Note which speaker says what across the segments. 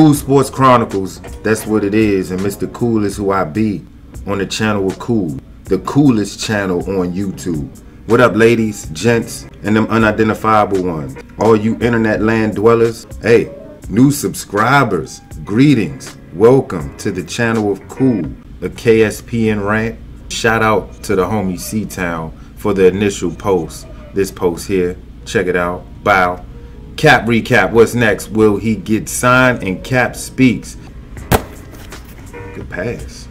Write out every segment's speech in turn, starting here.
Speaker 1: Cool Sports Chronicles, that's what it is. And Mr. Cool is who I be on the channel of Cool, the coolest channel on YouTube. What up, ladies, gents, and them unidentifiable ones? All you internet land dwellers, hey, new subscribers, greetings. Welcome to the channel of Cool, a KSPN rant. Shout out to the homie C Town for the initial post. This post here, check it out. Bow. Cap recap. What's next? Will he get signed? And Cap speaks. Good pass.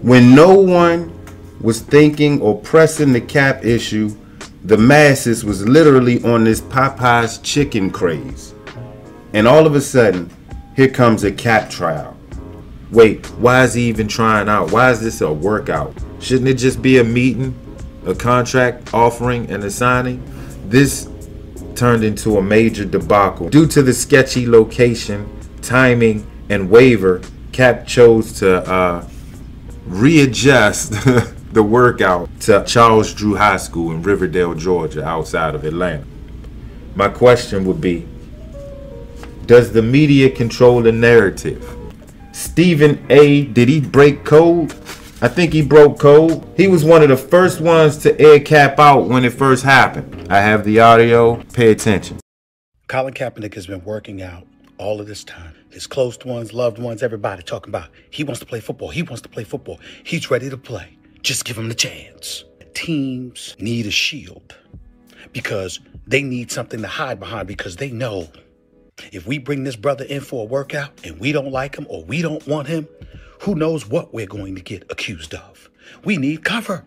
Speaker 1: When no one was thinking or pressing the cap issue, the masses was literally on this Popeye's chicken craze. And all of a sudden, here comes a cap trial. Wait, why is he even trying out? Why is this a workout? Shouldn't it just be a meeting, a contract offering, and a signing? This turned into a major debacle. Due to the sketchy location, timing, and waiver, Cap chose to uh, readjust the workout to Charles Drew High School in Riverdale, Georgia, outside of Atlanta. My question would be Does the media control the narrative? Stephen A., did he break code? I think he broke code. He was one of the first ones to air Cap out when it first happened. I have the audio. Pay attention.
Speaker 2: Colin Kaepernick has been working out all of this time. His close ones, loved ones, everybody talking about he wants to play football. He wants to play football. He's ready to play. Just give him the chance. Teams need a shield because they need something to hide behind because they know if we bring this brother in for a workout and we don't like him or we don't want him, who knows what we're going to get accused of? We need cover.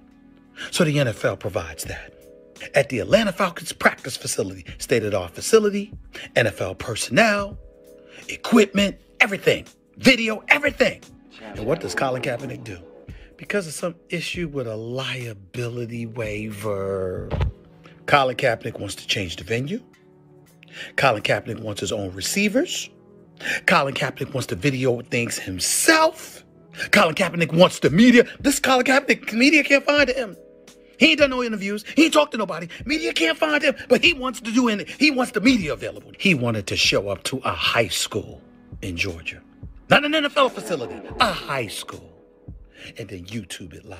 Speaker 2: So the NFL provides that. At the Atlanta Falcons practice facility, state of the art facility, NFL personnel, equipment, everything, video, everything. And what does Colin Kaepernick do? Because of some issue with a liability waiver, Colin Kaepernick wants to change the venue. Colin Kaepernick wants his own receivers. Colin Kaepernick wants to video things himself. Colin Kaepernick wants the media. This Colin Kaepernick, media can't find him. He ain't done no interviews. He ain't talked to nobody. Media can't find him, but he wants to do it. He wants the media available. He wanted to show up to a high school in Georgia. Not an NFL facility, a high school. And then YouTube it live.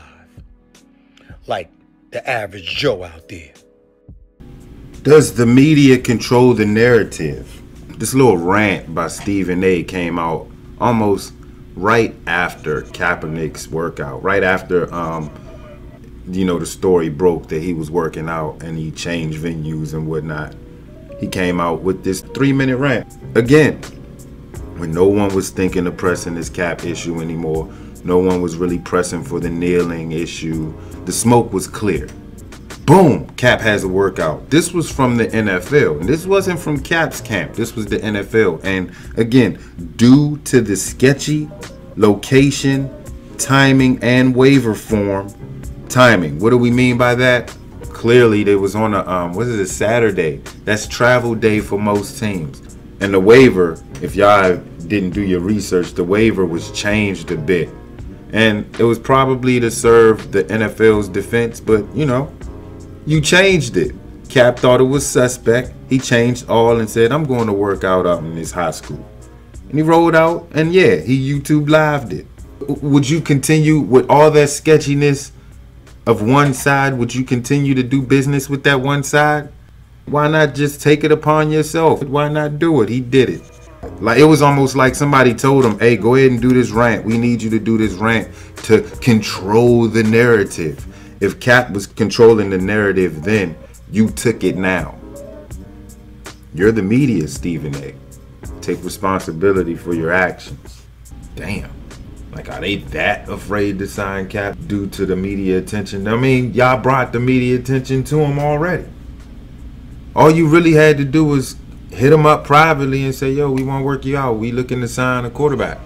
Speaker 2: Like the average Joe out there.
Speaker 1: Does the media control the narrative? This little rant by Stephen A came out almost right after Kaepernick's workout, right after um, you know the story broke that he was working out and he changed venues and whatnot. He came out with this three-minute rant again when no one was thinking of pressing this cap issue anymore. No one was really pressing for the kneeling issue. The smoke was clear. Boom, Cap has a workout. This was from the NFL. And this wasn't from Cap's camp. This was the NFL. And again, due to the sketchy location, timing, and waiver form, timing. What do we mean by that? Clearly, they was on a um, what is it, Saturday? That's travel day for most teams. And the waiver, if y'all didn't do your research, the waiver was changed a bit. And it was probably to serve the NFL's defense, but you know, you changed it. Cap thought it was suspect. He changed all and said, I'm going to work out up in this high school. And he rolled out and yeah, he YouTube lived it. Would you continue with all that sketchiness of one side? Would you continue to do business with that one side? Why not just take it upon yourself? Why not do it? He did it. Like it was almost like somebody told him, "Hey, go ahead and do this rant. We need you to do this rant to control the narrative." If Cap was controlling the narrative then, you took it now. You're the media, Stephen A. Take responsibility for your actions. Damn. Like, are they that afraid to sign Cap due to the media attention? I mean, y'all brought the media attention to him already. All you really had to do was hit him up privately and say, yo, we want to work you out. We looking to sign a quarterback.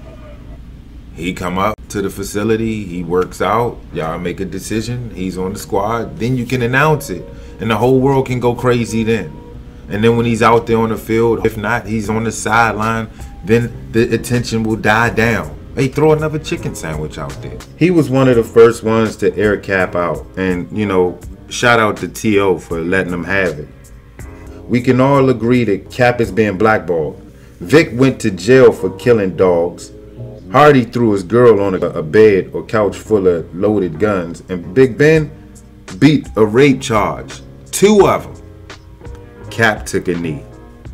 Speaker 1: He come up to the facility, he works out, y'all make a decision, he's on the squad, then you can announce it. And the whole world can go crazy then. And then when he's out there on the field, if not, he's on the sideline, then the attention will die down. Hey, throw another chicken sandwich out there. He was one of the first ones to air Cap out. And, you know, shout out to T.O. for letting him have it. We can all agree that Cap is being blackballed. Vic went to jail for killing dogs. Hardy threw his girl on a, a bed or couch full of loaded guns. And Big Ben beat a rape charge. Two of them. Cap took a knee.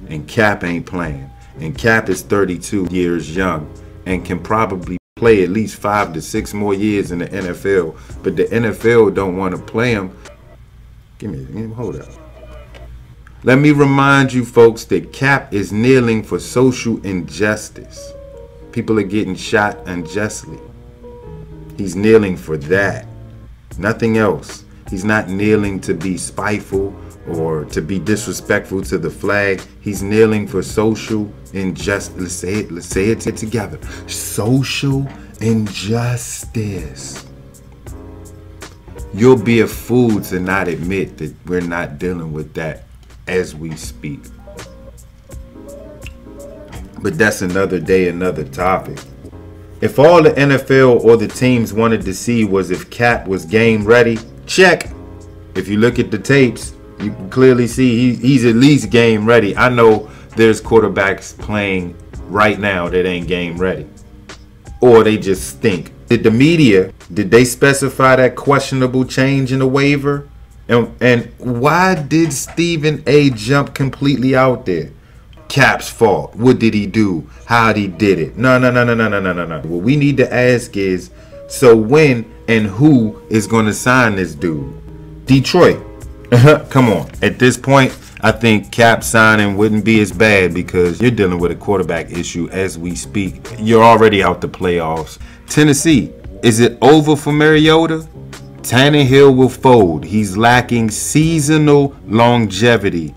Speaker 1: And Cap ain't playing. And Cap is 32 years young and can probably play at least five to six more years in the NFL. But the NFL don't want to play him. Give me, give me hold up. Let me remind you folks that Cap is kneeling for social injustice. People are getting shot unjustly. He's kneeling for that. Nothing else. He's not kneeling to be spiteful or to be disrespectful to the flag. He's kneeling for social injustice. Let's say it, let's say it together. Social injustice. You'll be a fool to not admit that we're not dealing with that as we speak. But that's another day, another topic. If all the NFL or the teams wanted to see was if Cap was game ready, check. If you look at the tapes, you can clearly see he, he's at least game ready. I know there's quarterbacks playing right now that ain't game ready. Or they just stink. Did the media, did they specify that questionable change in the waiver? And and why did Stephen A jump completely out there? Cap's fault. What did he do? How did he did it? No, no, no, no, no, no, no, no, no. What we need to ask is, so when and who is going to sign this dude? Detroit. Uh-huh. Come on. At this point, I think Cap signing wouldn't be as bad because you're dealing with a quarterback issue as we speak. You're already out the playoffs. Tennessee, is it over for Mariota? Tannehill will fold. He's lacking seasonal longevity.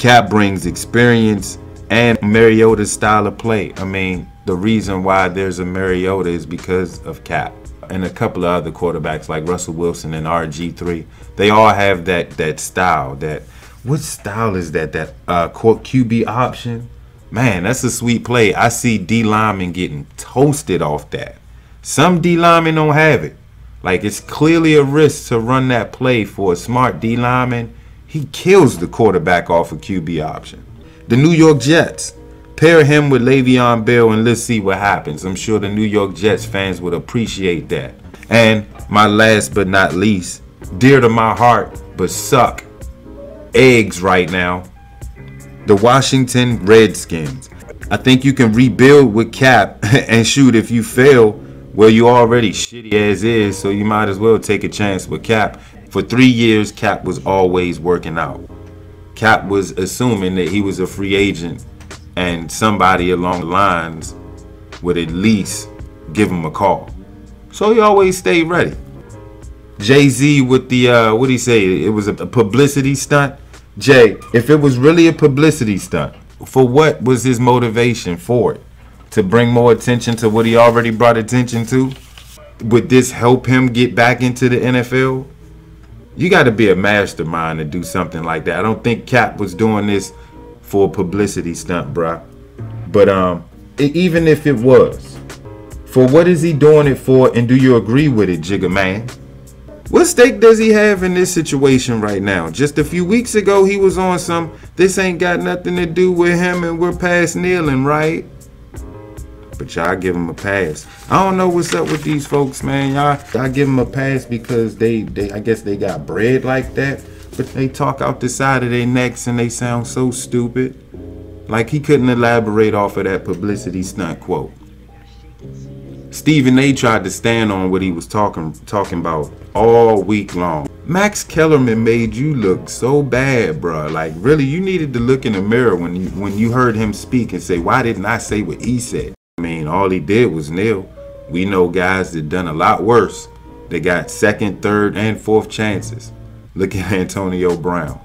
Speaker 1: Cap brings experience and Mariota's style of play. I mean, the reason why there's a Mariota is because of Cap and a couple of other quarterbacks like Russell Wilson and RG3. They all have that that style. That what style is that? That uh, QB option. Man, that's a sweet play. I see D lineman getting toasted off that. Some D linemen don't have it. Like it's clearly a risk to run that play for a smart D lineman. He kills the quarterback off a QB option. The New York Jets. Pair him with Le'Veon Bell and let's see what happens. I'm sure the New York Jets fans would appreciate that. And my last but not least, dear to my heart, but suck eggs right now. The Washington Redskins. I think you can rebuild with Cap and shoot if you fail well, you already shitty as is, so you might as well take a chance with Cap. For three years, Cap was always working out. Cap was assuming that he was a free agent and somebody along the lines would at least give him a call. So he always stayed ready. Jay Z with the, uh, what did he say? It was a publicity stunt. Jay, if it was really a publicity stunt, for what was his motivation for it? to bring more attention to what he already brought attention to? Would this help him get back into the NFL? You got to be a mastermind to do something like that. I don't think Cap was doing this for a publicity stunt, bruh. But um, even if it was, for what is he doing it for? And do you agree with it, Jigga Man? What stake does he have in this situation right now? Just a few weeks ago, he was on some. This ain't got nothing to do with him, and we're past kneeling, right? But y'all give them a pass. I don't know what's up with these folks, man. Y'all, y'all give them a pass because they, they, I guess they got bread like that, but they talk out the side of their necks and they sound so stupid. Like he couldn't elaborate off of that publicity stunt quote. Stephen A. tried to stand on what he was talking talking about all week long. Max Kellerman made you look so bad, bro. Like really, you needed to look in the mirror when you when you heard him speak and say, "Why didn't I say what he said?" I mean, all he did was kneel. We know guys that done a lot worse. They got second, third, and fourth chances. Look at Antonio Brown.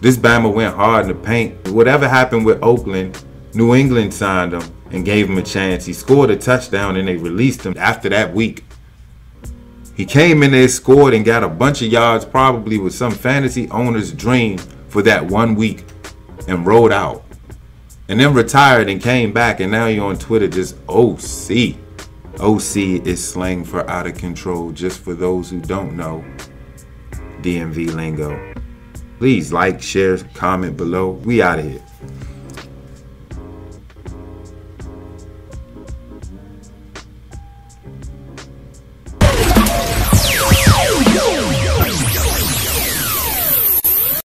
Speaker 1: This Bama went hard in the paint. Whatever happened with Oakland, New England signed him and gave him a chance. He scored a touchdown and they released him after that week. He came in there, scored, and got a bunch of yards, probably with some fantasy owner's dream for that one week, and rolled out and then retired and came back and now you're on Twitter just OC. OC is slang for out of control just for those who don't know DMV lingo. Please like, share, comment below. We out of here.